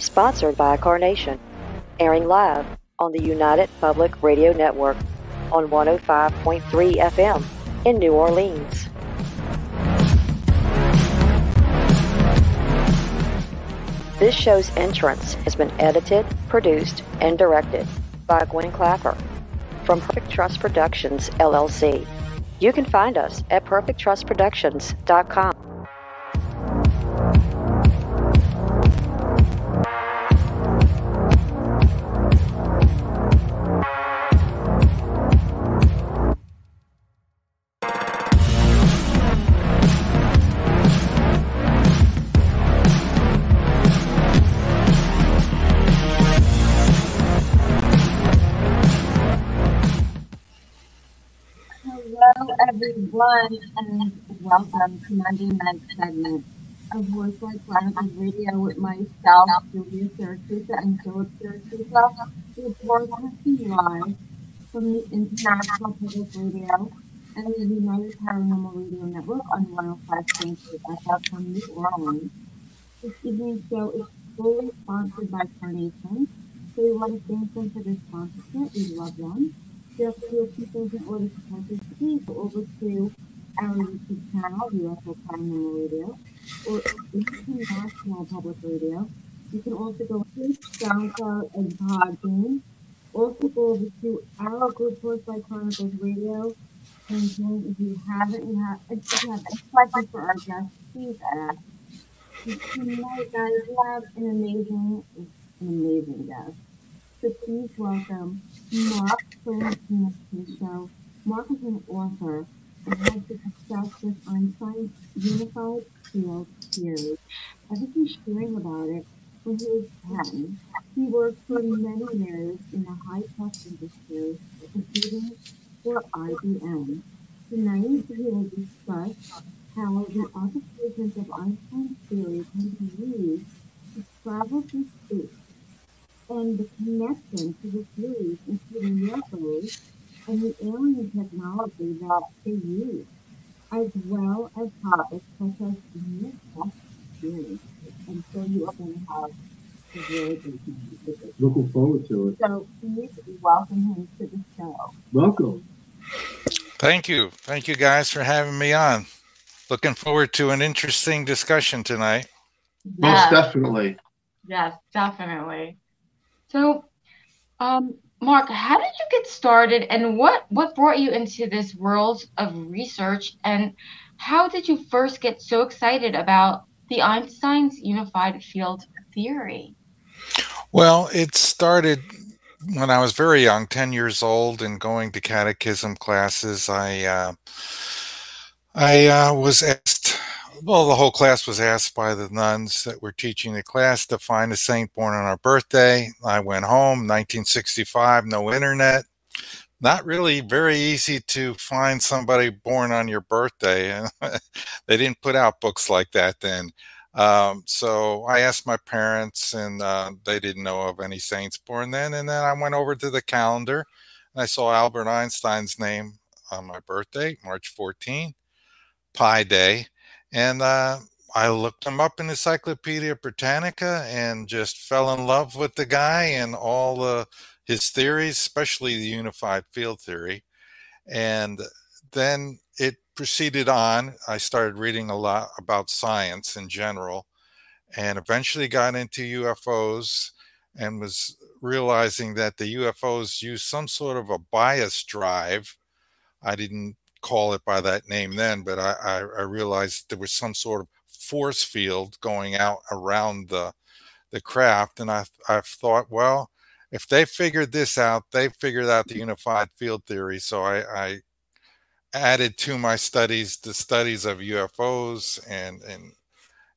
Sponsored by Carnation, airing live on the United Public Radio Network on 105.3 FM in New Orleans. This show's entrance has been edited, produced, and directed by Gwen Clapper from Perfect Trust Productions, LLC. You can find us at perfecttrustproductions.com. everyone, and welcome to Monday Night Segment of Horsefly Chronicles Radio with myself, Julia Syracuse, and Philip Syracuse. We're broadcasting live from the International Public Radio and the United Paranormal Radio Network on 105.3 FM from New Orleans. This evening's show is fully sponsored by Carnation, so we want to thank them for their sponsorship. We love them. Just few order to purchase, please go over to our YouTube channel, UFO Paranormal Radio, or International Public Radio. You can also go to SoundCloud and Podbean. Also go over to our group Horsefly Chronicles Radio. And then if you haven't, you have, if you have any questions for our guests, please ask. Tonight, guys, we have an amazing, an amazing guest. So please welcome Mark to the show. Mark is an author and has to discuss with Einstein's unified field theory. Ever since hearing about it when he was 10, he worked for many years in the high-tech industry, including for IBM. Tonight, he will discuss how the applications of Einstein's theory can be used to travel through space and the connection to the theories, including UFOs and the alien technology that they use, as well as topics such as near-death experiences. And so you are going to have a really good time with. Looking forward to it. So please welcome him to the show. Welcome. Thank you. Thank you guys for having me on. Looking forward to an interesting discussion tonight. Most definitely. yes, definitely. So, um, Mark, how did you get started, and what what brought you into this world of research, and how did you first get so excited about the Einstein's unified field theory? Well, it started when I was very young, 10 years old, and going to catechism classes. I uh, I uh, was asked, well, the whole class was asked by the nuns that were teaching the class to find a saint born on our birthday. I went home, 1965, no internet. Not really very easy to find somebody born on your birthday. they didn't put out books like that then. Um, so I asked my parents, and uh, they didn't know of any saints born then. And then I went over to the calendar, and I saw Albert Einstein's name on my birthday, March 14, Pi Day, and uh, I looked him up in Encyclopedia Britannica and just fell in love with the guy and all the his theories, especially the unified field theory. And then it proceeded on. I started reading a lot about science in general and eventually got into UFOs and was realizing that the UFOs use some sort of a bias drive. I didn't call it by that name then, but I, I, I realized there was some sort of force field going out around the the craft, and I I thought, well, if they figured this out, they figured out the unified field theory. So I, I added to my studies the studies of UFOs and and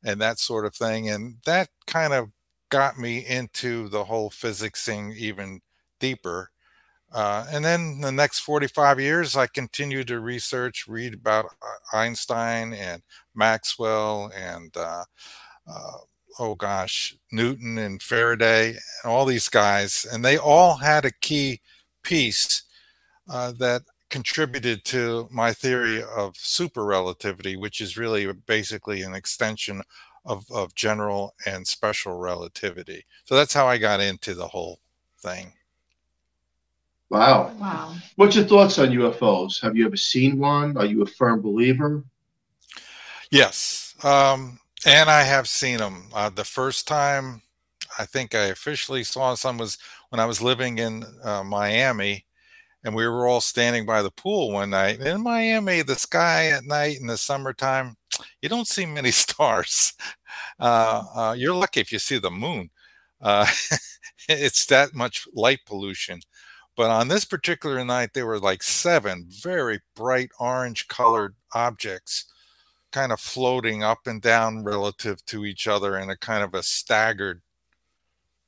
and that sort of thing, and that kind of got me into the whole physics thing even deeper. Uh, and then the next 45 years, I continued to research, read about uh, Einstein and Maxwell and uh, uh, oh gosh, Newton and Faraday and all these guys, and they all had a key piece uh, that contributed to my theory of super relativity, which is really basically an extension of, of general and special relativity. So that's how I got into the whole thing. Wow. Wow. What's your thoughts on UFOs? Have you ever seen one? Are you a firm believer? Yes. Um, and I have seen them. Uh, the first time I think I officially saw some was when I was living in uh, Miami and we were all standing by the pool one night. In Miami, the sky at night in the summertime, you don't see many stars. Uh, uh, you're lucky if you see the moon. Uh, it's that much light pollution. But on this particular night, there were like seven very bright orange colored objects kind of floating up and down relative to each other in a kind of a staggered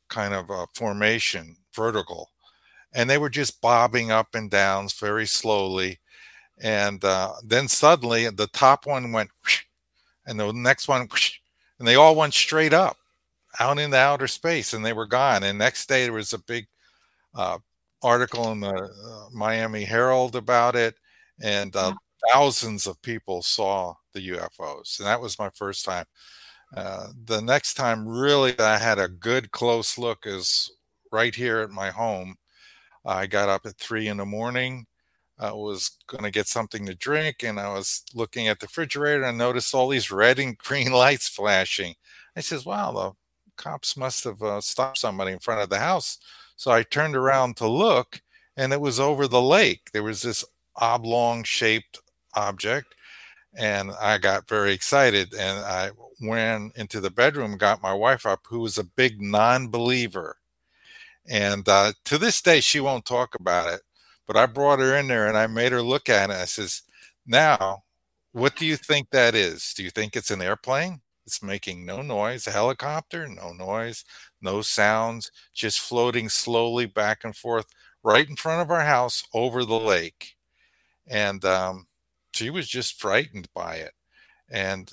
kind of a formation, vertical and they were just bobbing up and down very slowly. And uh, then suddenly the top one went, and the next one, and they all went straight up out into outer space and they were gone. And next day there was a big uh, article in the uh, Miami Herald about it, and uh, thousands of people saw the UFOs. And that was my first time. Uh, the next time, really, I had a good close look is right here at my home I got up at three in the morning. I was going to get something to drink, and I was looking at the refrigerator and noticed all these red and green lights flashing. I says, "Wow, the cops must have uh, stopped somebody in front of the house." So I turned around to look, and it was over the lake. There was this oblong-shaped object, and I got very excited. And I went into the bedroom, got my wife up, who was a big non-believer and uh, to this day, she won't talk about it. But I brought her in there and I made her look at it. I says, "Now, what do you think that is? Do you think it's an airplane? It's making no noise. A helicopter? No noise, no sounds, just floating slowly back and forth right in front of our house over the lake." And um, she was just frightened by it, and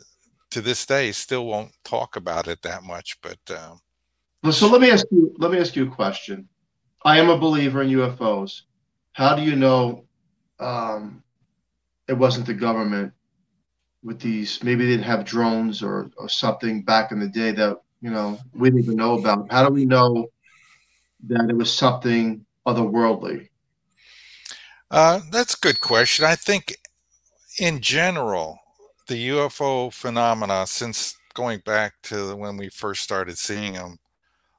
to this day, still won't talk about it that much. But um, so let me ask you. Let me ask you a question. I am a believer in UFOs. How do you know um, it wasn't the government with these? Maybe they didn't have drones or or something back in the day that you know we didn't even know about. How do we know that it was something otherworldly? Uh, that's a good question. I think, in general, the UFO phenomena, since going back to when we first started seeing them,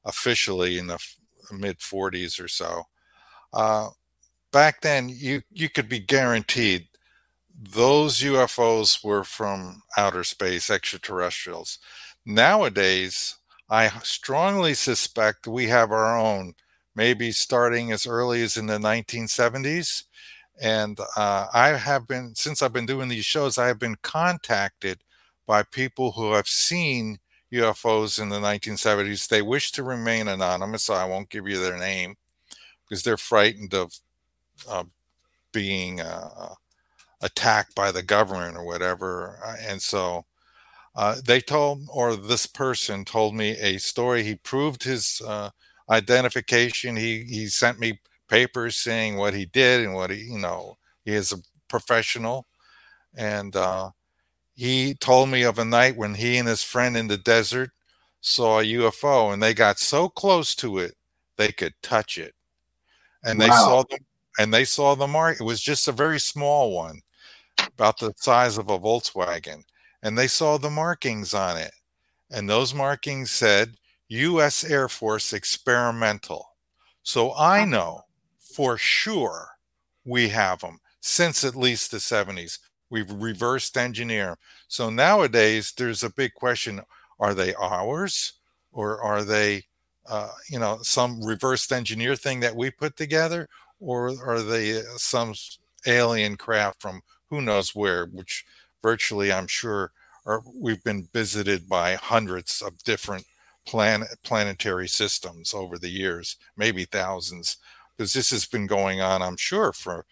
officially in the mid 40s or so. Uh, back then, you you could be guaranteed those UFOs were from outer space, extraterrestrials. Nowadays, I strongly suspect we have our own, maybe starting as early as in the 1970s. And uh, I have been, since I've been doing these shows, I have been contacted by people who have seen UFOs in the 1970s. They wish to remain anonymous, so I won't give you their name because they're frightened of uh, being uh, attacked by the government or whatever. Uh, and so uh, they told, or this person told me a story. He proved his uh, identification. He he sent me papers saying what he did and what he, you know, he is a professional, and uh, he told me of a night when he and his friend in the desert saw a UFO and they got so close to it they could touch it. And wow. they saw the and they saw the mark. It was just a very small one, about the size of a Volkswagen. And they saw the markings on it. And those markings said US Air Force experimental. So I know for sure we have them since at least the 70s. We've reversed engineer. So nowadays, there's a big question: Are they ours, or are they, uh, you know, some reversed engineer thing that we put together, or are they uh, some alien craft from who knows where? Which virtually, I'm sure, are we've been visited by hundreds of different planet planetary systems over the years, maybe thousands, because this has been going on, I'm sure, for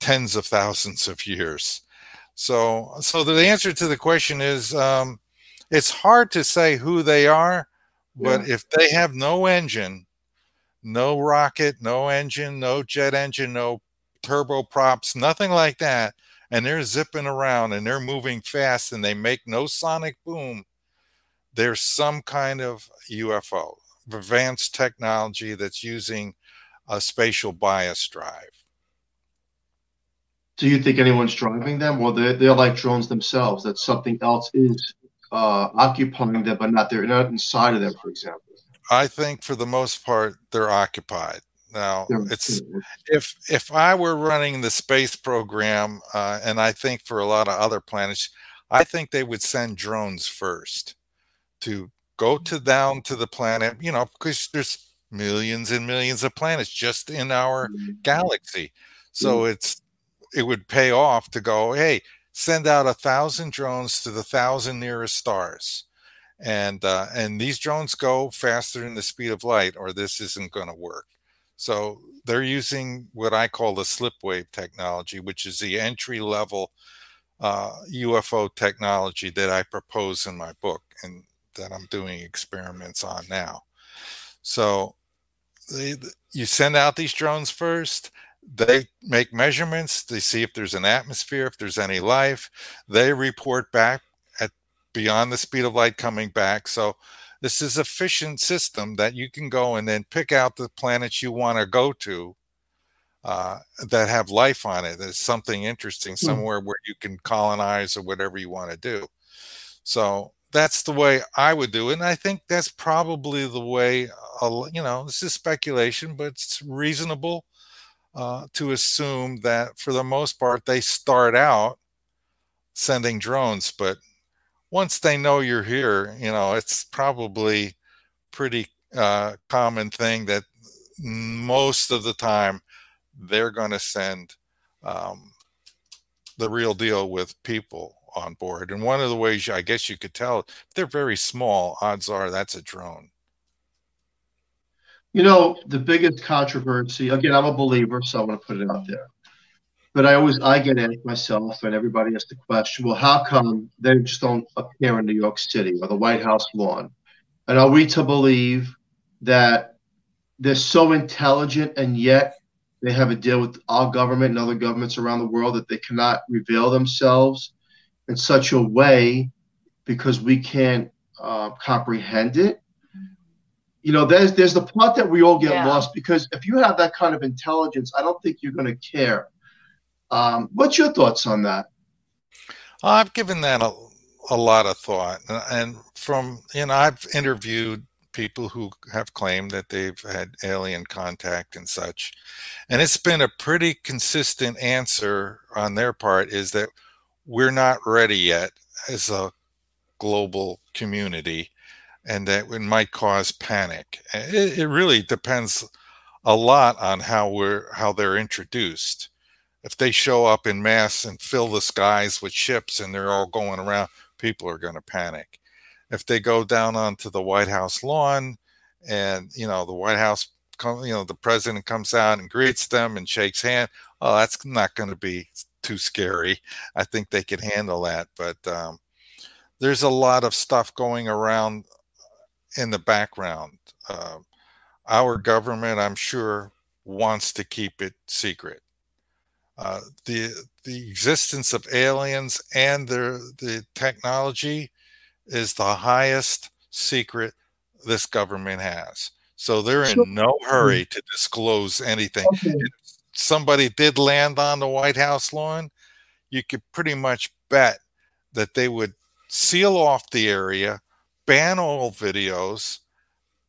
tens of thousands of years. So, so the answer to the question is, um, it's hard to say who they are, but yeah. if they have no engine, no rocket, no engine, no jet engine, no turboprops, nothing like that, and they're zipping around and they're moving fast and they make no sonic boom, there's some kind of UFO, advanced technology that's using a spatial bias drive. Do you think anyone's driving them, Well, they're, they're like drones themselves? That something else is uh, occupying them, but not they're not inside of them, for example. I think for the most part they're occupied. Now, it's if if I were running the space program, uh, and I think for a lot of other planets, I think they would send drones first to go to down to the planet. You know, because there's millions and millions of planets just in our mm-hmm. galaxy, so mm-hmm. it's it would pay off to go. Hey, send out a thousand drones to the thousand nearest stars and uh, and these drones go faster than the speed of light or this isn't going to work so they're using what i call the slip wave technology which is the entry level uh, ufo technology that i propose in my book and that i'm doing experiments on now. So they, you send out these drones first they make measurements they see if there's an atmosphere if there's any life they report back at beyond the speed of light coming back. So this is a efficient system that you can go and then pick out the planets you want to go to uh, that have life on it there's something interesting hmm. somewhere where you can colonize or whatever you want to do so that's the way i would do it and i think that's probably the way uh, you know this is speculation but it's reasonable uh, to assume that for the most part they start out sending drones, but once they know you're here, you know it's probably pretty uh, common thing that most of the time they're going to send um, the real deal with people on board. And one of the ways I guess you could tell they're very small, odds are that's a drone. You know, the biggest controversy, again, I'm a believer, so I want to put it out there. But I always I get asked myself and everybody asks the question, well, how come they just don't appear in New York City or the White House lawn? And are we to believe that they're so intelligent and yet they have a deal with our government and other governments around the world that they cannot reveal themselves in such a way because we can't uh, comprehend it? you know, there's there's the part that we all get yeah. lost because if you have that kind of intelligence, I don't think you're going to care. Um, what's your thoughts on that? I've given that a, a lot of thought, and from you know, I've interviewed people who have claimed that they've had alien contact and such, and it's been a pretty consistent answer on their part is that we're not ready yet as a global community and that it might cause panic. It, it really depends a lot on how we're how they're introduced. If they show up in mass and fill the skies with ships and they're all going around, people are going to panic. If they go down onto the White House lawn and you know the White House you know the president comes out and greets them and shakes hand, oh, that's not going to be too scary. I think they can handle that, but um, there's a lot of stuff going around in the background. Uh, our government, I'm sure, wants to keep it secret. Uh, the the existence of aliens and their the technology is the highest secret this government has. So they're in no hurry to disclose anything. Okay. If somebody did land on the White House lawn, you could pretty much bet that they would seal off the area, ban all videos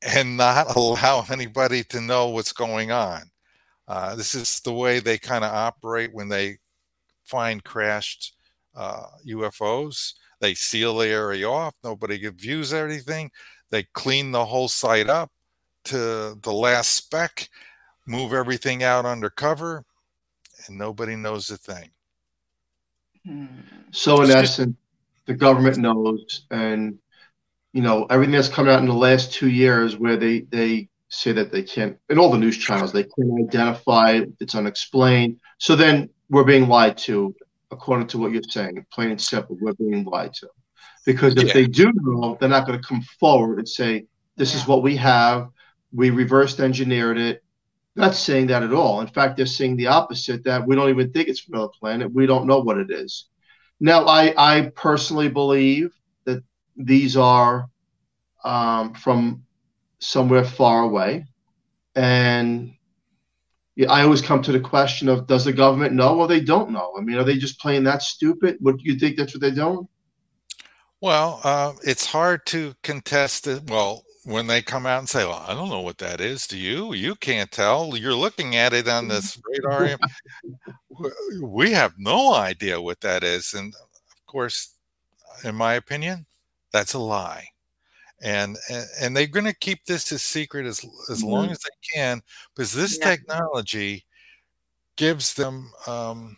and not allow anybody to know what's going on. Uh, this is the way they kind of operate when they find crashed uh, UFOs. They seal the area off. Nobody views anything. They clean the whole site up to the last speck, move everything out undercover, and nobody knows a thing. So, in essence, the government knows, and you know everything that's come out in the last two years where they they say that they can't in all the news channels they can't identify it's unexplained. So then we're being lied to according to what you're saying plain and simple we're being lied to. Because if yeah. they do know they're not going to come forward and say this yeah. is what we have we reversed engineered it. Not saying that at all. In fact they're saying the opposite that we don't even think it's from another planet we don't know what it is. Now i i personally believe that these are um, from somewhere far away, and I always come to the question of does the government know or they don't know? I mean, are they just playing that stupid? What you think that's what they're doing? Well, uh, it's hard to contest it. Well, when they come out and say, "Well, I don't know what that is," do you? You can't tell. You're looking at it on this radar. we have no idea what that is, and of course, in my opinion, that's a lie. And and, they're going to keep this a secret as as mm-hmm. long as they can, because this yeah. technology gives them um,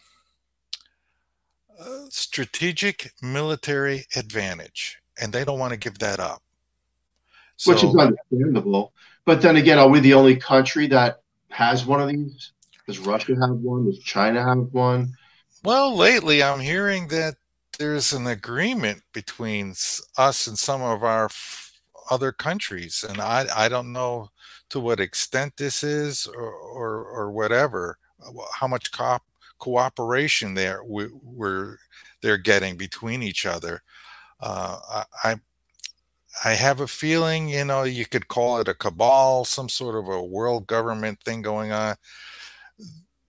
strategic military advantage, and they don't want to give that up. So, Which is understandable. But then again, are we the only country that has one of these? Does Russia have one? Does China have one? Well, lately I'm hearing that there's an agreement between us and some of our other countries, and I I don't know to what extent this is or or, or whatever, uh, how much co- cooperation there we, we're they're getting between each other. Uh, I I have a feeling, you know, you could call it a cabal, some sort of a world government thing going on.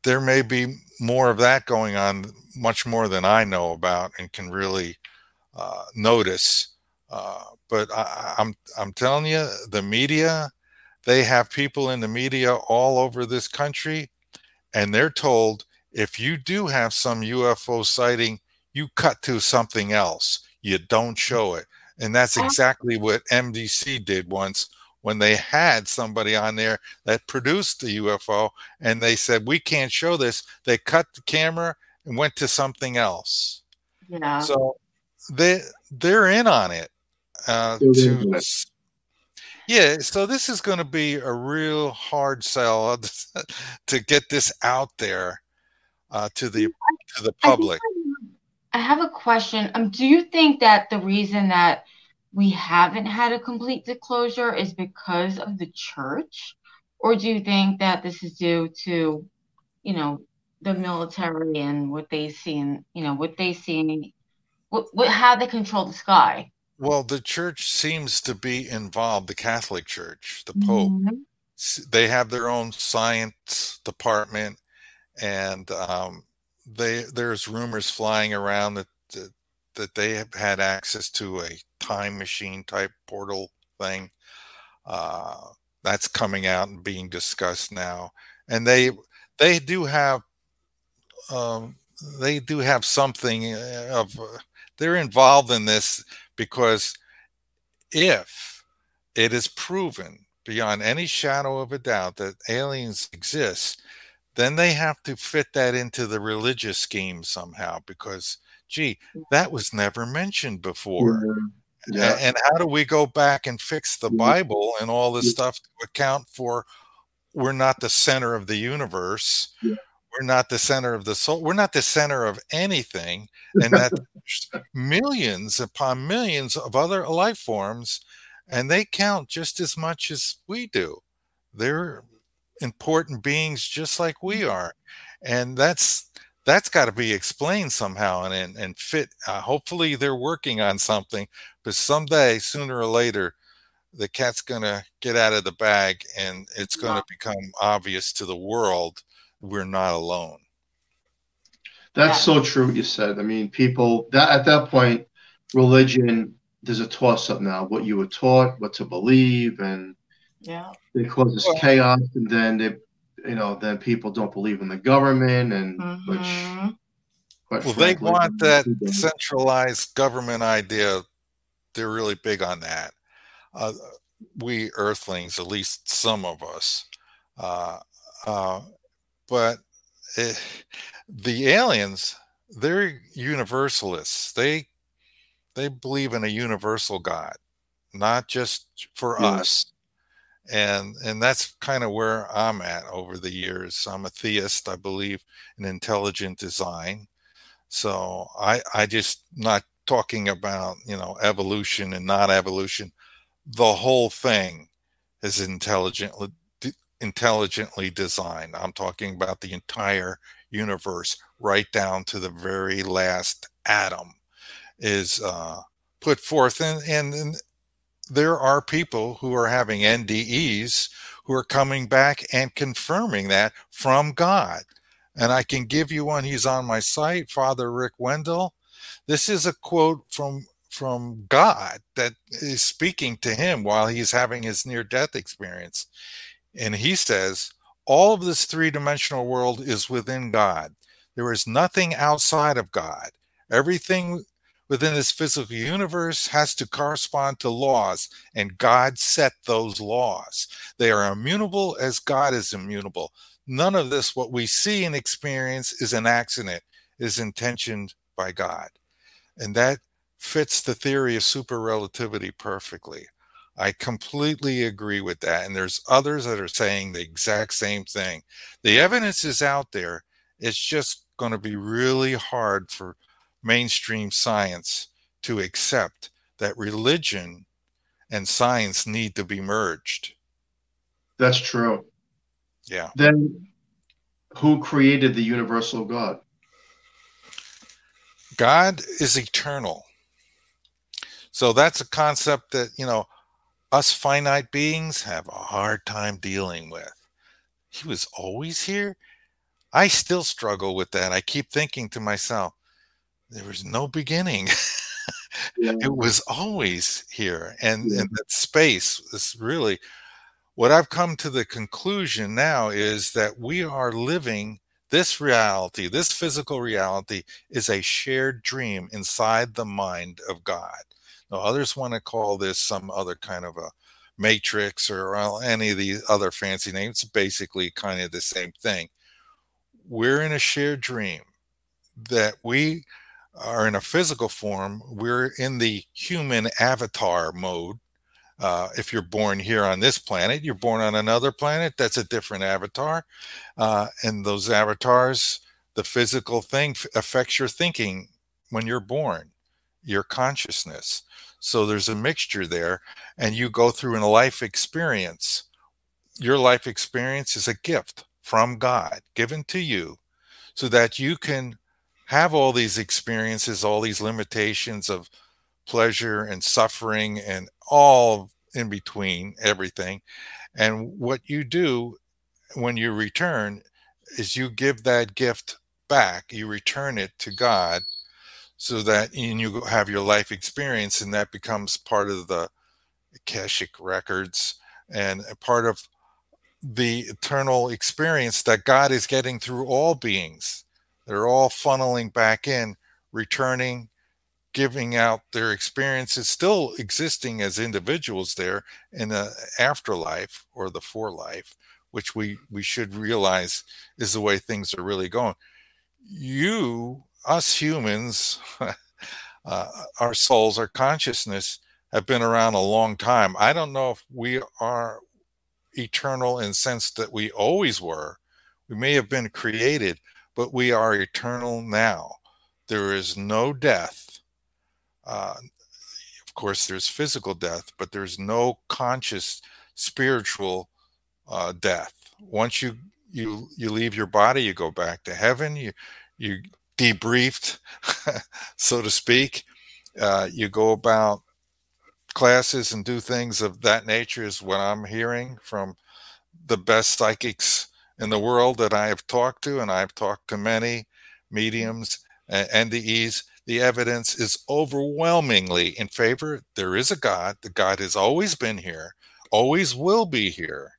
There may be more of that going on, much more than I know about and can really uh, notice. Uh, but I, I'm I'm telling you, the media, they have people in the media all over this country, and they're told if you do have some UFO sighting, you cut to something else. You don't show it and that's exactly what MDC did once when they had somebody on there that produced the UFO and they said, We can't show this. They cut the camera and went to something else. Yeah. So they they're in on it. Uh, to, yeah, so this is going to be a real hard sell to get this out there uh, to the to the public. I have a question. Um, do you think that the reason that we haven't had a complete disclosure is because of the church, or do you think that this is due to, you know, the military and what they see and you know what they see, what, what how they control the sky? Well, the church seems to be involved. The Catholic Church, the Pope, mm-hmm. they have their own science department and um, they there's rumors flying around that, that that they have had access to a time machine type portal thing. Uh, that's coming out and being discussed now, and they they do have um, they do have something uh, of uh, they're involved in this because if it is proven beyond any shadow of a doubt that aliens exist then they have to fit that into the religious scheme somehow because gee that was never mentioned before yeah. and how do we go back and fix the mm-hmm. bible and all this stuff to account for we're not the center of the universe yeah. we're not the center of the soul we're not the center of anything and that millions upon millions of other life forms and they count just as much as we do. They're important beings just like we mm-hmm. are and that's that's got to be explained somehow and and, and fit uh, hopefully they're working on something but someday sooner or later the cat's going to get out of the bag and it's going to become obvious to the world we're not alone that's so true what you said i mean people that at that point religion there's a toss up now what you were taught what to believe and yeah. It causes yeah. chaos, and then they, you know, then people don't believe in the government, and mm-hmm. which. Well, frankly, they want that centralized government idea. They're really big on that. Uh, we Earthlings, at least some of us, uh, uh, but it, the aliens, they're universalists. They they believe in a universal God, not just for yeah. us and and that's kind of where i'm at over the years i'm a theist i believe in intelligent design so i i just not talking about you know evolution and not evolution the whole thing is intelligently intelligently designed i'm talking about the entire universe right down to the very last atom is uh, put forth and, and, and there are people who are having NDEs who are coming back and confirming that from God. And I can give you one. He's on my site, Father Rick Wendell. This is a quote from from God that is speaking to him while he's having his near death experience. And he says, All of this three dimensional world is within God. There is nothing outside of God. Everything within this physical universe has to correspond to laws, and God set those laws. They are immutable as God is immutable. None of this, what we see and experience, is an accident, is intentioned by God. And that fits the theory of super relativity perfectly. I completely agree with that. And there's others that are saying the exact same thing. The evidence is out there. It's just going to be really hard for mainstream science to accept that religion and science need to be merged. That's true. Yeah. Then who created the universal God? God is eternal. So that's a concept that, you know, us finite beings have a hard time dealing with. He was always here. I still struggle with that. I keep thinking to myself, there was no beginning. yeah. It was always here. And, yeah. and that space is really what I've come to the conclusion now is that we are living this reality, this physical reality, is a shared dream inside the mind of God. Now, others want to call this some other kind of a matrix or any of the other fancy names. Basically, kind of the same thing. We're in a shared dream that we are in a physical form, we're in the human avatar mode. Uh, if you're born here on this planet, you're born on another planet, that's a different avatar. Uh, and those avatars, the physical thing affects your thinking when you're born, your consciousness. So there's a mixture there, and you go through a life experience. Your life experience is a gift from God given to you so that you can have all these experiences, all these limitations of pleasure and suffering and all in between everything. And what you do when you return is you give that gift back, you return it to God so that and you have your life experience and that becomes part of the Akashic records and part of the eternal experience that God is getting through all beings they're all funneling back in, returning, giving out their experiences, still existing as individuals there in the afterlife or the forelife, which we, we should realize is the way things are really going. You, us humans, uh, our souls, our consciousness have been around a long time. I don't know if we are eternal in sense that we always were. We may have been created, but we are eternal now. There is no death. Uh, of course, there's physical death, but there's no conscious spiritual uh, death. Once you you you leave your body, you go back to heaven. You you debriefed, so to speak. Uh, you go about classes and do things of that nature, is what I'm hearing from the best psychics in the world that I have talked to, and I've talked to many mediums and NDEs, the evidence is overwhelmingly in favor. There is a God. The God has always been here, always will be here.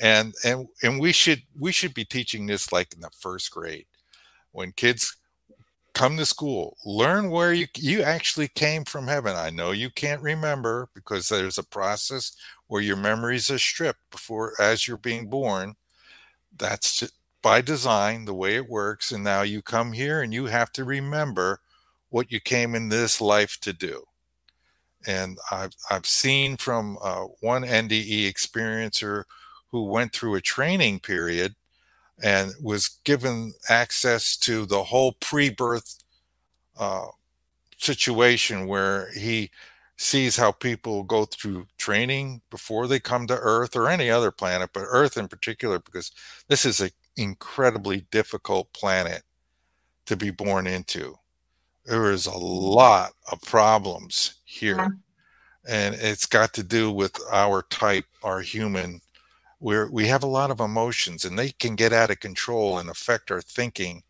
And and and we should we should be teaching this like in the first grade. When kids come to school, learn where you you actually came from heaven. I know you can't remember because there's a process where your memories are stripped before as you're being born that's by design the way it works and now you come here and you have to remember what you came in this life to do and i've, I've seen from uh, one nde experiencer who went through a training period and was given access to the whole pre-birth uh, situation where he sees how people go through training before they come to Earth or any other planet, but Earth in particular, because this is an incredibly difficult planet to be born into. There is a lot of problems here. and it's got to do with our type, our human. Where we have a lot of emotions, and they can get out of control and affect our thinking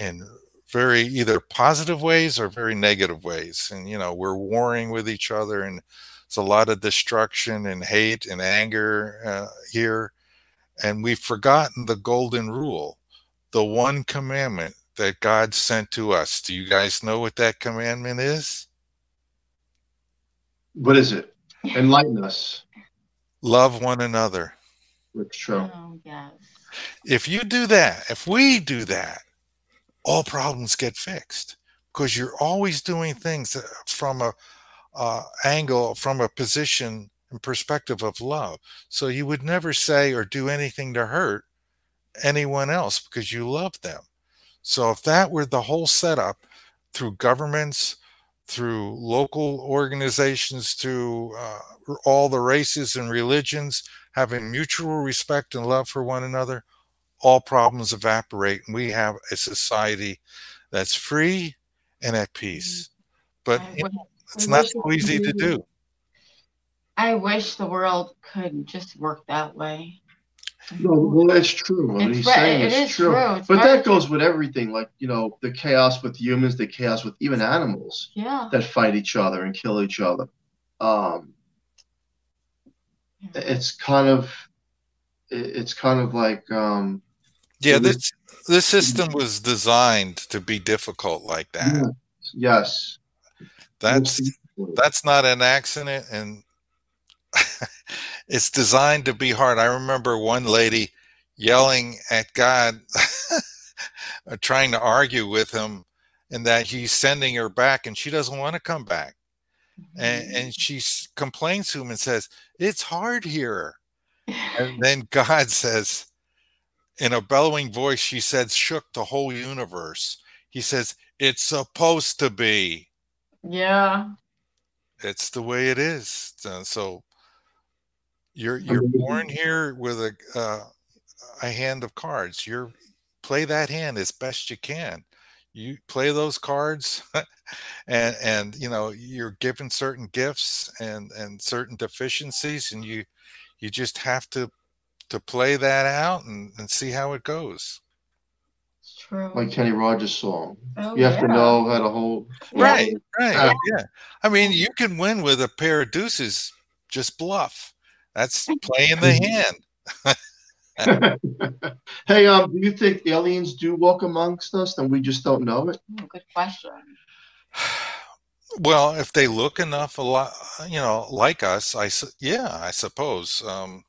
in very either positive ways or very negative ways. And you know, we're warring with each other, and it's a lot of destruction and hate and anger uh, here. And we've forgotten the golden rule, the one commandment that God sent to us. Do you guys know what that commandment is? What is it? Enlighten us. Love one another. It's true. Oh, yes. If you do that, if we do that, all problems get fixed because you're always doing things uh, from a uh, angle, from a position and perspective of love. So you would never say or do anything to hurt anyone else because you love them. So if that were the whole setup through governments, through local organizations, through uh, all the races and religions, having mutual respect and love for one another, all problems evaporate and we have a society that's free and at peace. But you know, it's not so easy to do. I wish the world could just work that way. No, well, that's true. What It's he's right- saying it is is true. true. But very that goes with everything, like you know, the chaos with humans, the chaos with even animals Yeah. that fight each other and kill each other. Um, it's kind of, it's kind of like, um, Yeah, this this system was designed to be difficult like that. yes, That's that's not an accident and it's designed to be hard. I remember one lady yelling at God trying to argue with him and that he's sending her back and she doesn't want to come back. And, and she complains to him and says, It's hard here. And then God says, in a bellowing voice, she said, shook the whole universe. He says, It's supposed to be. Yeah. It's the way it is. So you're you're born here with a uh, a hand of cards. You're play that hand as best you can. You play those cards, and and you know you're given certain gifts and and certain deficiencies, and you you just have to to play that out and, and see how it goes. True. like Kenny Rogers' song. Oh, You have to know how to hold. Right, right. Yeah. Yeah. I mean, you can win with a pair of deuces, just bluff. That's playing the hand. hey, um, do you think aliens do walk amongst us and we just don't know it? Oh, good question. Well, if they look enough a lot, you know, like us, I su- yeah, I suppose. Um,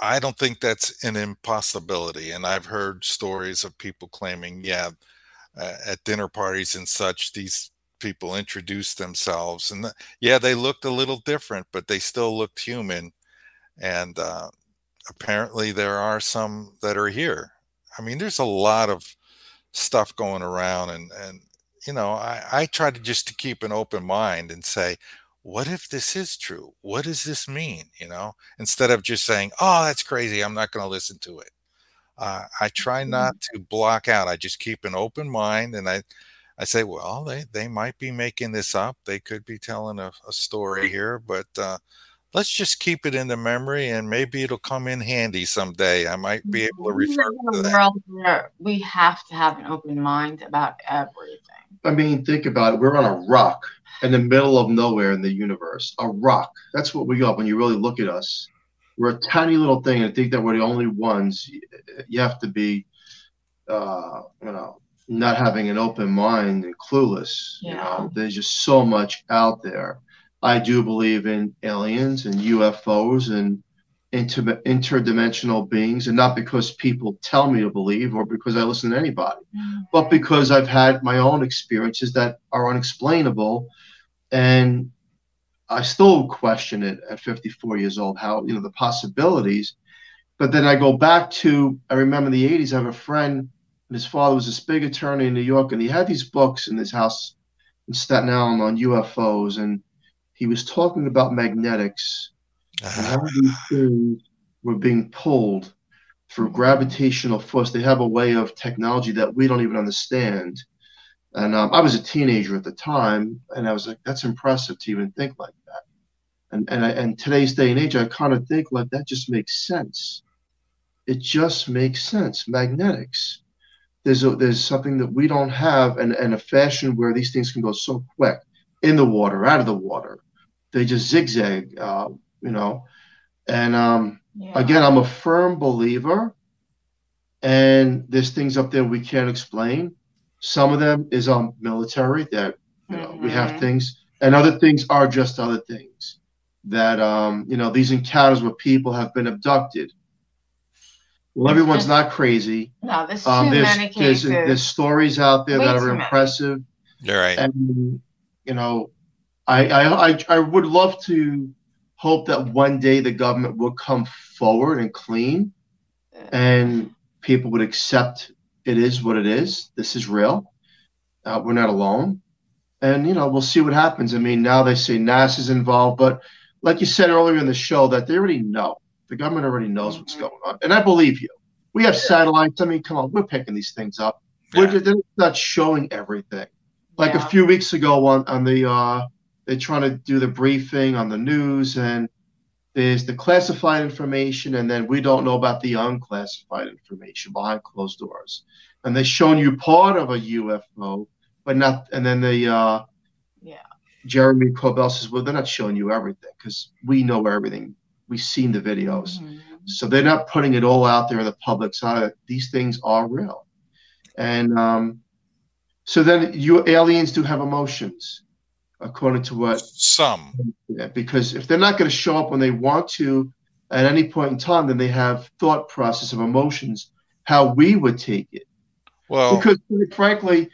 I don't think that's an impossibility, and I've heard stories of people claiming, yeah, uh, at dinner parties and such, these people introduced themselves, and th- yeah, they looked a little different, but they still looked human, and uh, apparently there are some that are here. I mean, there's a lot of stuff going around, and and you know, I, I try to just to keep an open mind and say, what if this is true? What does this mean? You know, instead of just saying, oh, that's crazy. I'm not going to listen to it. Uh, I try not to block out. I just keep an open mind and I, I say, well, they, they might be making this up. They could be telling a, a story here, but uh, let's just keep it in the memory and maybe it'll come in handy someday. I might be able to We refer live to in a that. world where we have to have an open mind about everything. I mean, think about it. We're on a rock in the middle of nowhere in the universe. A rock. That's what we are when you really look at us. We're a tiny little thing, and I think that we're the only ones. You have to be, uh, you know, not having an open mind and clueless. You Yeah. know, there's just so much out there. I do believe in aliens and UFOs and inter- interdimensional beings, and not because people tell me to believe or because I listen to anybody mm-hmm. but because I've had my own experiences that are unexplainable, and I still question it at 54 years old. How you know the possibilities, but then I go back to I remember in the 80s. I have a friend, and his father was this big attorney in New York, and he had these books in his house in Staten Island on UFOs, and he was talking about magnetics and how these things were being pulled through gravitational force. They have a way of technology that we don't even understand. And um, I was a teenager at the time, and I was like, that's impressive to even think like that. And and I, and today's day and age, I kind of think like that just makes sense. It just makes sense. Magnetics. There's a, there's something that we don't have, and, and a fashion where these things can go so quick in the water, out of the water. They just zigzag, uh, you know. And um, yeah. again, I'm a firm believer. And there's things up there we can't explain. Some of them is on um, military that you know mm-hmm. we have mm-hmm. things, and other things are just other things that um, you know these encounters where people have been abducted. Well, everyone's not crazy. No, there's um, too there's, many cases. There's, there's stories out there Way that are impressive. You're right. And you know, I, I I I would love to hope that one day the government will come forward and clean, and people would accept it is what it is. This is real. Uh, we're not alone, and you know we'll see what happens. I mean, now they say NASA's involved, but like you said earlier in the show, that they already know. The government already knows what's mm-hmm. going on, and I believe you. We have satellites. I mean, come on, we're picking these things up. Yeah. We're just, not showing everything. Like yeah. a few weeks ago on on the uh, they're trying to do the briefing on the news, and there's the classified information, and then we don't know about the unclassified information behind closed doors. And they've shown you part of a UFO, but not. And then the uh, yeah, Jeremy Corbell says, well, they're not showing you everything because we know everything. We've seen the videos. Mm-hmm. So they're not putting it all out there in the public's eye. These things are real. And um, so then you aliens do have emotions, according to what some. Yeah, because if they're not going to show up when they want to at any point in time, then they have thought process of emotions, how we would take it. Well, because frankly,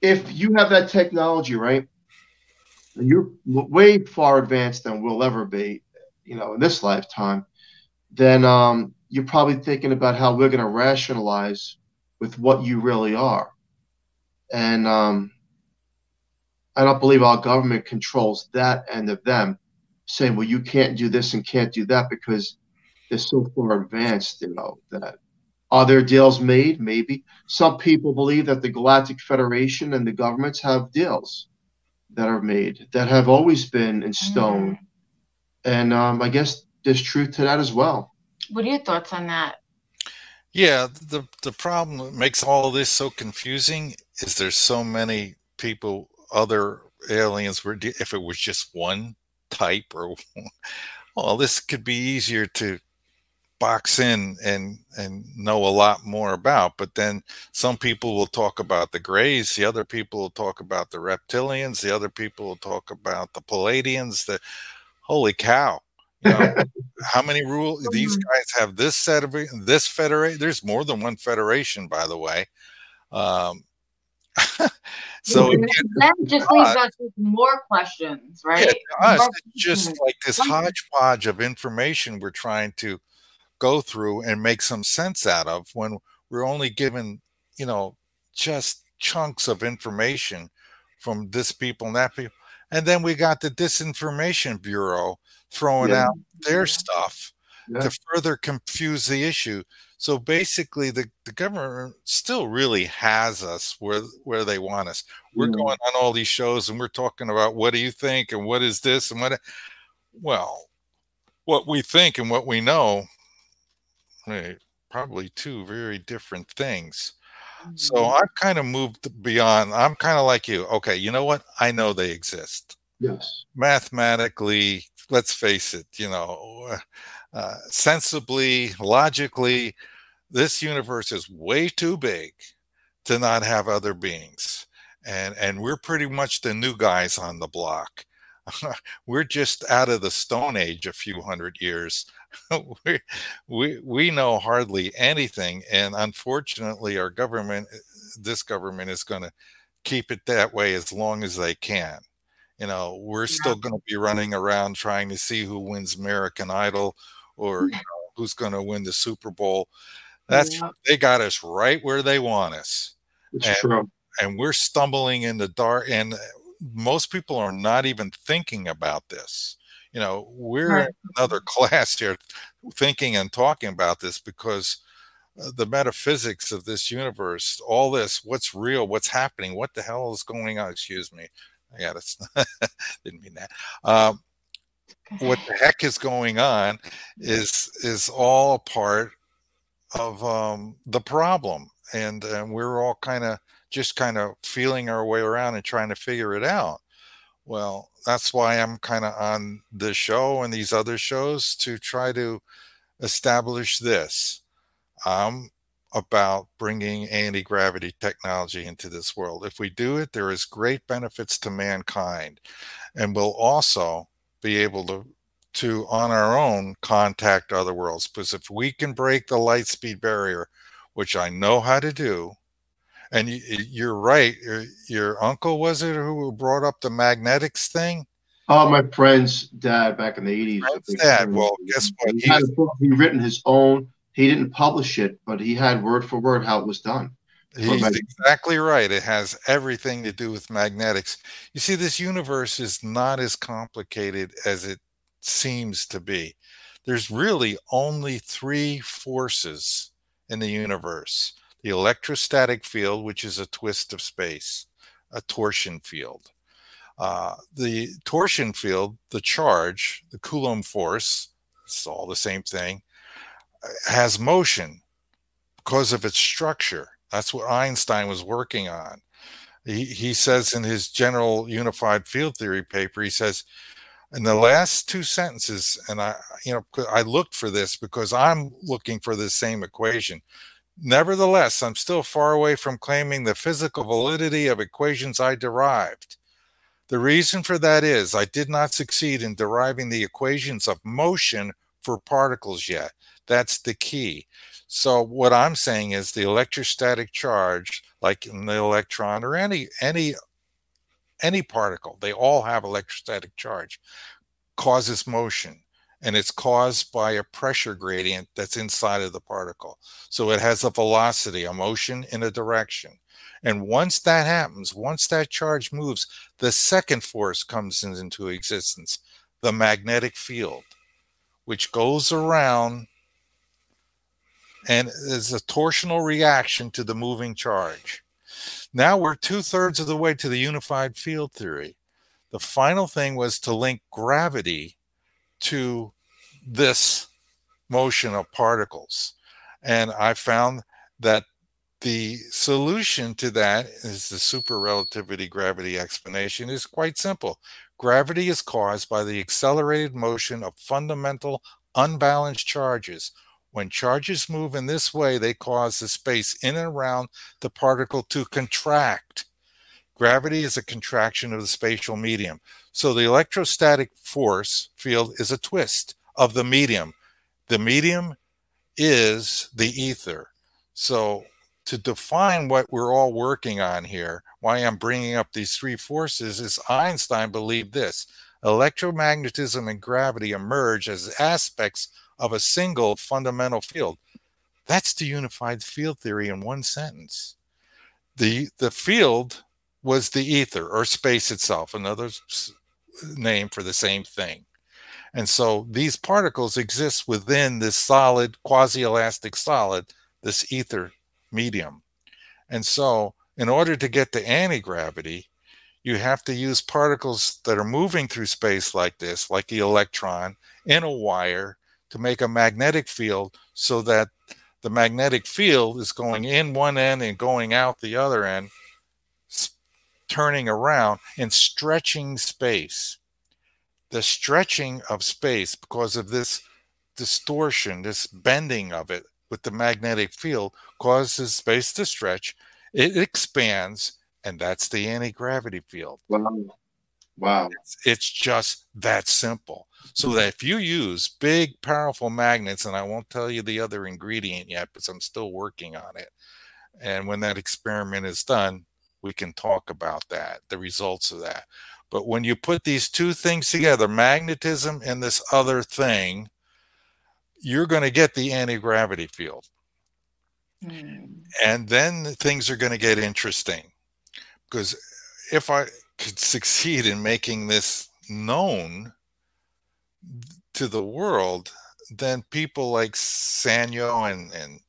if you have that technology, right, and you're way far advanced than we'll ever be, you know, in this lifetime, then um, you're probably thinking about how we're going to rationalize with what you really are. And um, I don't believe our government controls that end of them, saying, well, you can't do this and can't do that because they're so far advanced, you know, that are there deals made? Maybe. Some people believe that the Galactic Federation and the governments have deals that are made that have always been in stone. Mm-hmm. And um, I guess there's truth to that as well. What are your thoughts on that? Yeah, the the problem that makes all this so confusing is there's so many people, other aliens were if it was just one type or well, this could be easier to box in and and know a lot more about but then some people will talk about the grays the other people will talk about the reptilians the other people will talk about the Pleiadians the holy cow you know, how many rules these mm-hmm. guys have this set of this federation there's more than one federation by the way um so that just uh, leaves us with more questions right yeah, us, it's just like this hodgepodge of information we're trying to go through and make some sense out of when we're only given, you know, just chunks of information from this people and that people. And then we got the Disinformation Bureau throwing yeah. out their stuff yeah. to further confuse the issue. So basically, the, the government still really has us where where they want us. We're yeah. going on all these shows and we're talking about what do you think and what is this and what. Well, what we think and what we know Right. Probably two very different things. So mm-hmm. I've kind of moved beyond. I'm kind of like you. Okay, you know what? I know they exist. Yes. Mathematically, let's face it, you know, uh, sensibly, logically, this universe is way too big to not have other beings. And and we're pretty much the new guys on the block. we're just out of the stone age a few hundred years we, we we know hardly anything and unfortunately our government this government is going to keep it that way as long as they can you know we're yeah. still going to be running around trying to see who wins american idol or you know, who's going to win the super bowl that's yeah. they got us right where they want us it's and, true and we're stumbling in the dark and most people are not even thinking about this you know we're right. in another class here thinking and talking about this because uh, the metaphysics of this universe, all this, what's real, what's happening, what the hell is going on? Excuse me. Yeah, that's didn't mean that. Um, what the heck is going on is is all a part of um, the problem, and, and we're all kind of just kind of feeling our way around and trying to figure it out. Well, that's why I'm kind of on this show and these other shows to try to establish this. I'm about bringing anti gravity technology into this world. If we do it, there is great benefits to mankind, and we'll also be able to to on our own contact other worlds because if we can break the light speed barrier which i know how to do and you, are right your, your, uncle was it who brought up the magnetics thing? Oh my friend's dad back in the 80s dad well guess what he, he had a book he written his own. He didn't publish it but he had word for word how it was done He's exactly right. It has everything to do with magnetics. You see, this universe is not as complicated as it seems to be. There's really only three forces in the universe the electrostatic field, which is a twist of space, a torsion field. Uh, the torsion field, the charge, the Coulomb force, it's all the same thing, has motion because of its structure. That's what Einstein was working on. He, he says in his general unified field theory paper, he says in the last two sentences and i you know i looked for this because i'm looking for the same equation. Nevertheless i'm still far away from claiming the physical validity of equations i derived. The reason for that is i did not succeed in deriving the equations of motion for particles yet. That's the key so what i'm saying is the electrostatic charge like in the electron or any any any particle, they all have electrostatic charge, causes motion. And it's caused by a pressure gradient that's inside of the particle. So it has a velocity, a motion in a direction. And once that happens, once that charge moves, the second force comes into existence the magnetic field, which goes around and is a torsional reaction to the moving charge. Now we're two thirds of the way to the unified field theory. The final thing was to link gravity to this motion of particles. And I found that the solution to that is the super relativity gravity explanation is quite simple. Gravity is caused by the accelerated motion of fundamental unbalanced charges when charges move in this way, they cause the space in and around the particle to contract. Gravity is a contraction of the spatial medium. So the electrostatic force field is a twist of the medium. The medium is the ether. So to define what we're all working on here, why I'm bringing up these three forces is Einstein believed this electromagnetism and gravity emerge as aspects of a single fundamental field. That's the unified field theory in one sentence. The, the field was the ether or space itself, another name for the same thing. And so these particles exist within this solid, quasi elastic solid, this ether medium. And so, in order to get to anti gravity, you have to use particles that are moving through space like this, like the electron, in a wire to make a magnetic field so that the magnetic field is going in one end and going out the other end, turning around and stretching space. The stretching of space, because of this distortion, this bending of it with the magnetic field, causes space to stretch. It expands, and that's the anti gravity field. Wow. Wow. It's, it's just that simple. So that if you use big, powerful magnets, and I won't tell you the other ingredient yet, because I'm still working on it. And when that experiment is done, we can talk about that, the results of that. But when you put these two things together, magnetism and this other thing, you're going to get the anti gravity field. Mm. And then things are going to get interesting. Because if I could succeed in making this known, to the world, then people like Sanyo and, and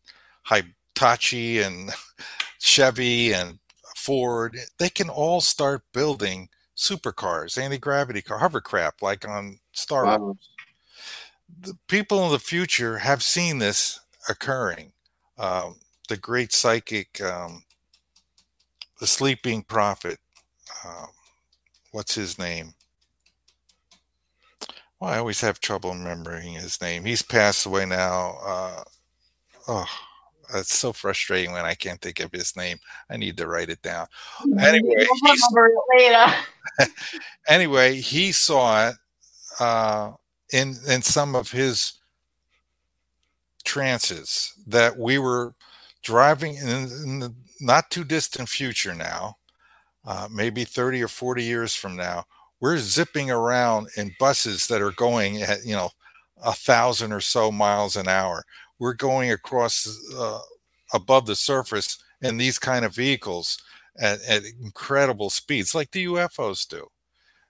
Hitachi and Chevy and Ford, they can all start building supercars, anti-gravity car, hovercraft, like on Star wow. Wars. The people in the future have seen this occurring. Um, the great psychic, um, the sleeping prophet, um, what's his name? Well, I always have trouble remembering his name. He's passed away now. Uh, oh, it's so frustrating when I can't think of his name. I need to write it down. Anyway, anyway, he saw it uh, in in some of his trances that we were driving in, in the not too distant future now, uh, maybe 30 or 40 years from now, we're zipping around in buses that are going at, you know, a thousand or so miles an hour. We're going across uh, above the surface in these kind of vehicles at, at incredible speeds, like the UFOs do.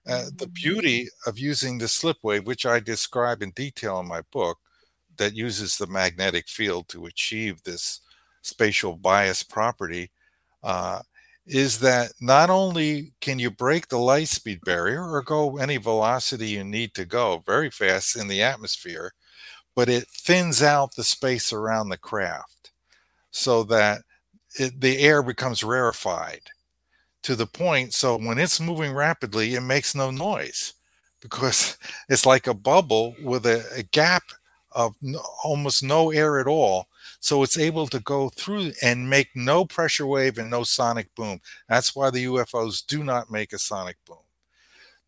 Uh, the beauty of using the slip wave, which I describe in detail in my book, that uses the magnetic field to achieve this spatial bias property, uh, is that not only can you break the light speed barrier or go any velocity you need to go very fast in the atmosphere, but it thins out the space around the craft so that it, the air becomes rarefied to the point so when it's moving rapidly it makes no noise because it's like a bubble with a, a gap of no, almost no air at all so it's able to go through and make no pressure wave and no sonic boom. That's why the UFOs do not make a sonic boom.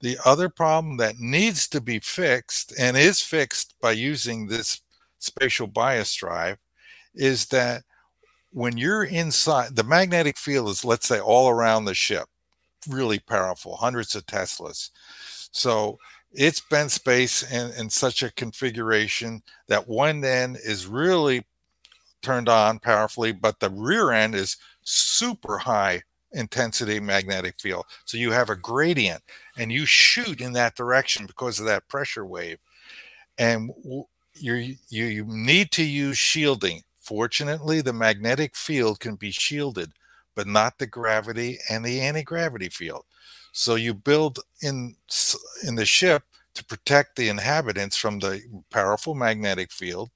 The other problem that needs to be fixed and is fixed by using this spatial bias drive is that when you're inside, the magnetic field is, let's say, all around the ship, really powerful, hundreds of Teslas. So it's bent space in, in such a configuration that one end is really turned on powerfully, but the rear end is super high intensity magnetic field. So you have a gradient and you shoot in that direction because of that pressure wave. And you you need to use shielding. Fortunately, the magnetic field can be shielded, but not the gravity and the anti-gravity field. So you build in in the ship to protect the inhabitants from the powerful magnetic field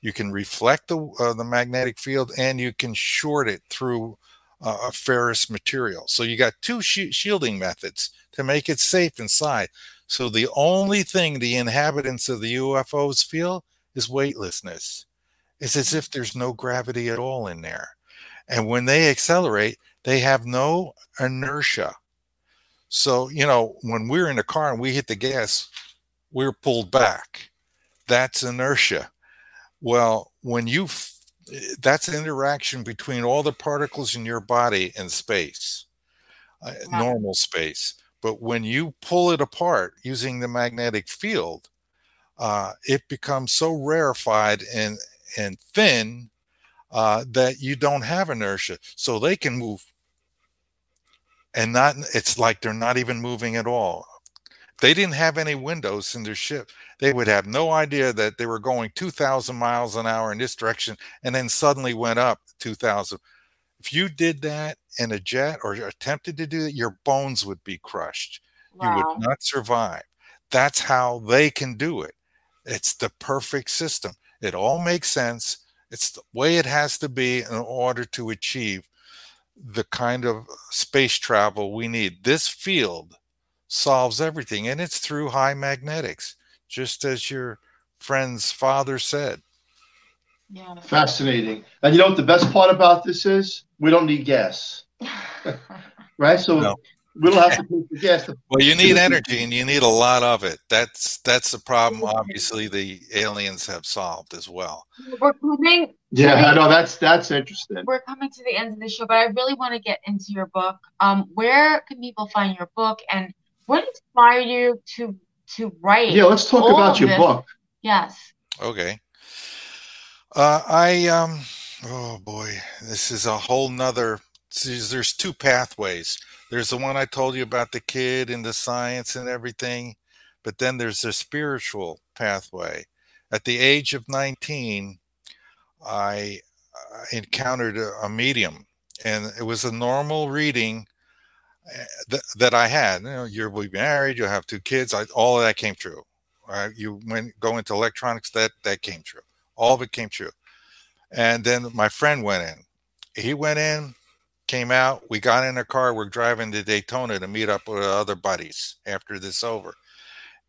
you can reflect the, uh, the magnetic field and you can short it through uh, a ferrous material. So you got two sh shielding methods to make it safe inside. So the only thing the inhabitants of the UFOs feel is weightlessness. It's as if there's no gravity at all in there. And when they accelerate, they have no inertia. So, you know, when we're in a car and we hit the gas, we're pulled back. That's inertia. Well, when you that's an interaction between all the particles in your body and space, uh, normal space. But when you pull it apart using the magnetic field, uh, it becomes so rarefied and and thin uh, that you don't have inertia. So they can move, and not. It's like they're not even moving at all. They didn't have any windows in their ship they would have no idea that they were going 2,000 miles an hour in this direction and then suddenly went up 2,000. If you did that in a jet or attempted to do that, your bones would be crushed. Wow. You would not survive. That's how they can do it. It's the perfect system. It all makes sense. It's the way it has to be in order to achieve the kind of space travel we need. This field solves everything, and it's through high magnetics just as your friend's father said. Yeah. Fascinating. And you know what the best part about this is? We don't need gas. right? So no. we don't have to pay for gas. Well, you need energy and you need a lot of it. That's that's the problem obviously the aliens have solved as well. We're coming Yeah, I know that's that's interesting. We're coming to the end of the show, but I really want to get into your book. Um, where can people find your book and what inspired you to to write. Yeah, let's talk about your this. book. Yes. Okay. Uh, I um, oh boy, this is a whole nother. There's two pathways. There's the one I told you about the kid and the science and everything, but then there's the spiritual pathway. At the age of 19, I encountered a, a, medium, and it was a normal reading that, I had. You know, you'll be married, you'll have two kids. I, all of that came true. Uh, you went go into electronics, that that came true. All of it came true. And then my friend went in. He went in, came out. We got in a car. We're driving to Daytona to meet up with other buddies after this over.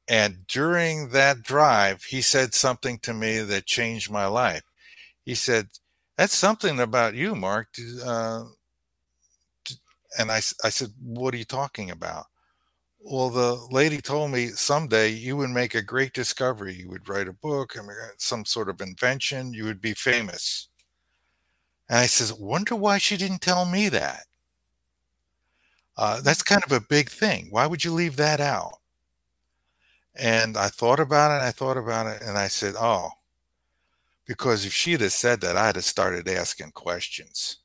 And during that drive, he said something to me that changed my life. He said, That's something about you, Mark. Uh, and I, I said, What are you talking about? Well, the lady told me someday you would make a great discovery. You would write a book, some sort of invention, you would be famous. And I says, Wonder why she didn't tell me that. Uh, that's kind of a big thing. Why would you leave that out? And I thought about it, I thought about it, and I said, Oh, because if she'd have said that, I'd have started asking questions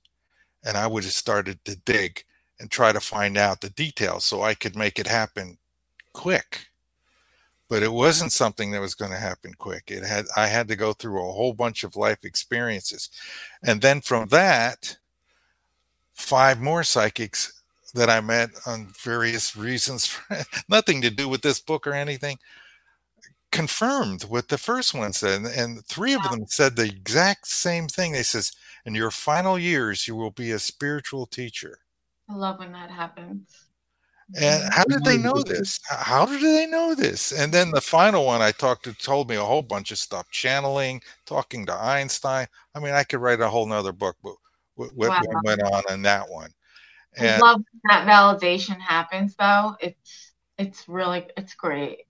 and I would have started to dig and try to find out the details so I could make it happen quick. But it wasn't something that was going to happen quick. It had I had to go through a whole bunch of life experiences. And then from that, five more psychics that I met on various reasons, nothing to do with this book or anything, confirmed what the first one said. And three of them said the exact same thing. They says, in your final years, you will be a spiritual teacher. I love when that happens. And how did they know this? How did they know this? And then the final one I talked to told me a whole bunch of stuff, channeling, talking to Einstein. I mean, I could write a whole nother book, but what, wow. went on in that one. And I love that validation happens though. It's it's really it's great.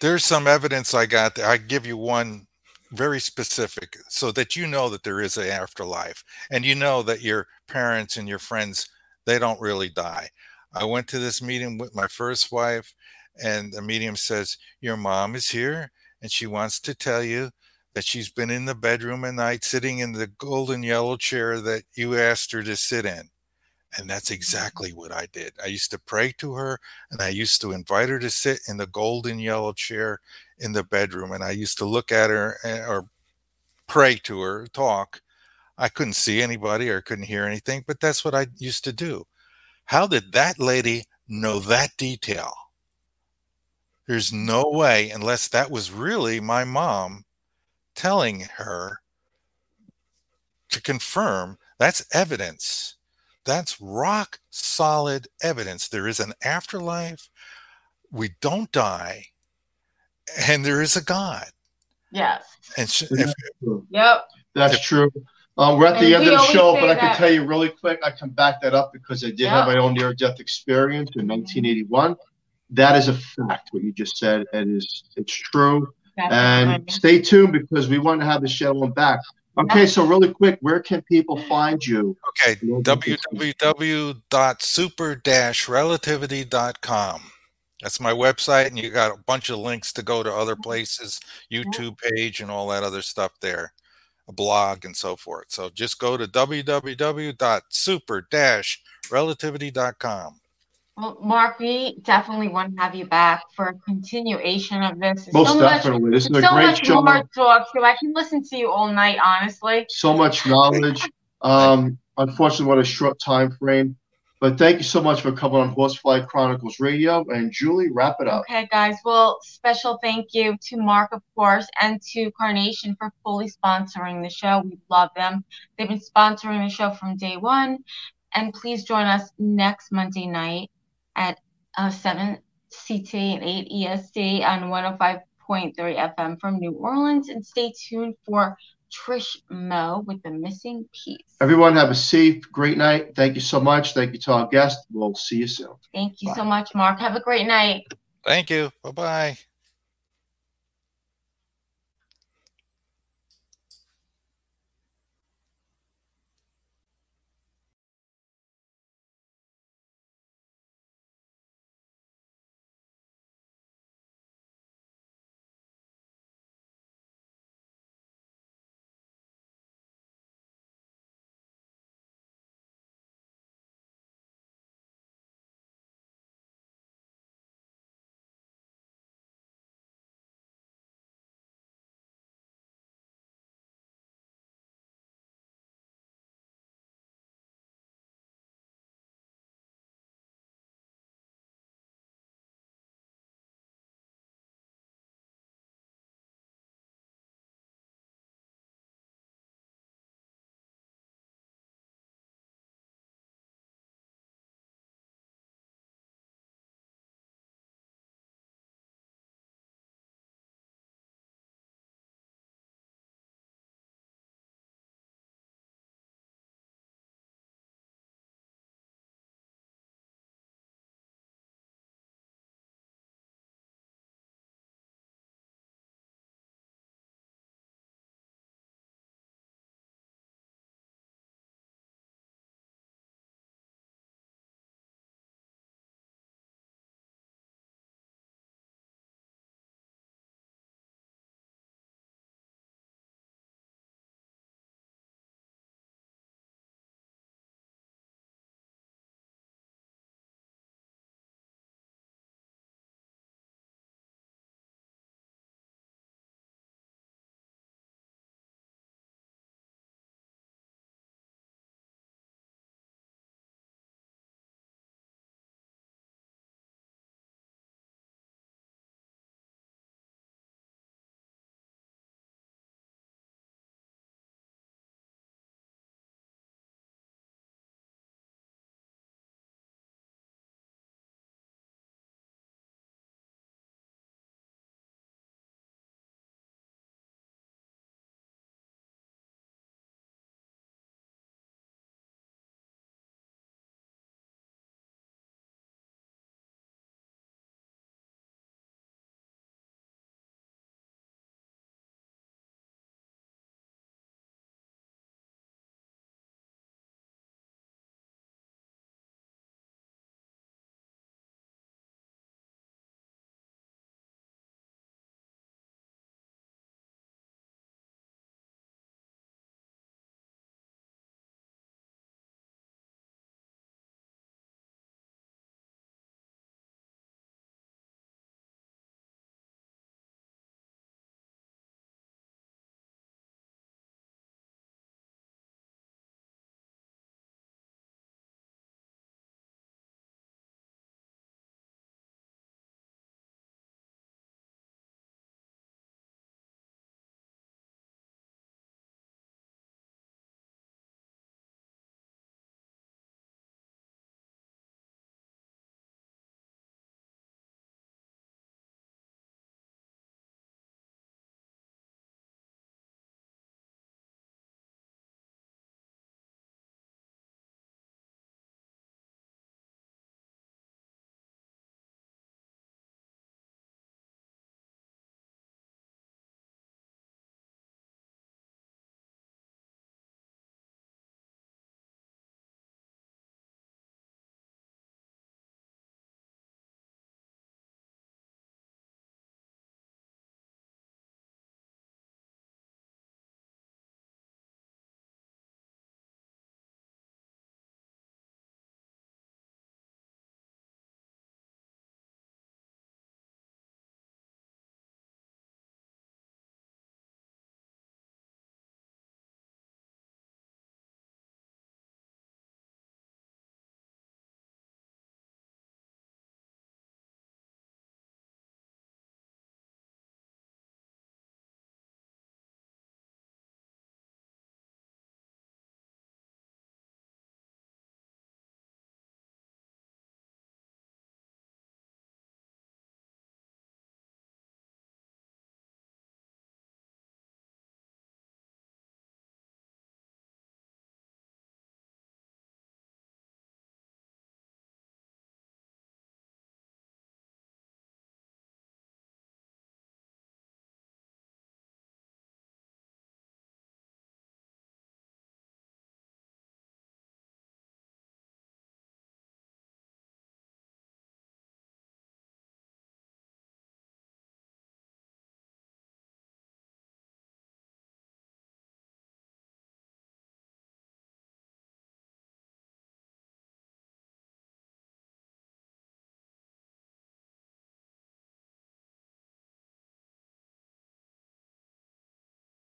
There's some evidence I got. There. I give you one very specific so that you know that there is an afterlife and you know that your parents and your friends they don't really die. I went to this meeting with my first wife, and the medium says, Your mom is here, and she wants to tell you that she's been in the bedroom at night sitting in the golden yellow chair that you asked her to sit in. And that's exactly what I did. I used to pray to her and I used to invite her to sit in the golden yellow chair in the bedroom. And I used to look at her eh, or pray to her, talk. I couldn't see anybody or couldn't hear anything, but that's what I used to do. How did that lady know that detail? There's no way, unless that was really my mom telling her to confirm that's evidence. That's rock solid evidence. There is an afterlife. We don't die. And there is a God. Yes. And if, yep. That's if, true. Um, we're at the and end of the show, but I can tell you really quick, I can back that up because I did yeah. have my own near-death experience in 1981. That is a fact. What you just said, it is, it's true. That's and stay tuned because we want to have the show on back. Okay, so really quick, where can people find you? Okay, www.super-relativity.com. That's my website, and you got a bunch of links to go to other places, YouTube page, and all that other stuff there a blog and so forth. So just go to www.super-relativity.com. Well, Mark, we definitely want to have you back for a continuation of this. There's Most so definitely. Much, this is a so great much show. more talk, so I can listen to you all night, honestly. So much knowledge. um, unfortunately, what a short time frame. But thank you so much for coming on Horsefly Chronicles Radio. And Julie, wrap it up. Okay, guys. Well, special thank you to Mark, of course, and to Carnation for fully sponsoring the show. We love them. They've been sponsoring the show from day one. And please join us next Monday night at uh, 7 CT and 8 EST on 105.3 FM from New Orleans. And stay tuned for Trish Mo with the missing piece. Everyone have a safe, great night. Thank you so much. Thank you to our guest. We'll see you soon. Thank you Bye. so much, Mark. Have a great night. Thank you. Bye bye.